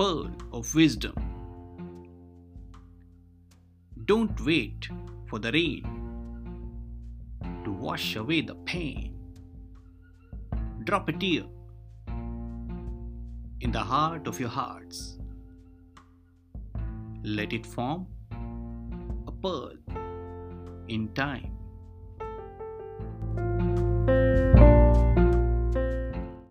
pearl of wisdom. Don't wait for the rain to wash away the pain. Drop a tear in the heart of your hearts. Let it form a pearl in time.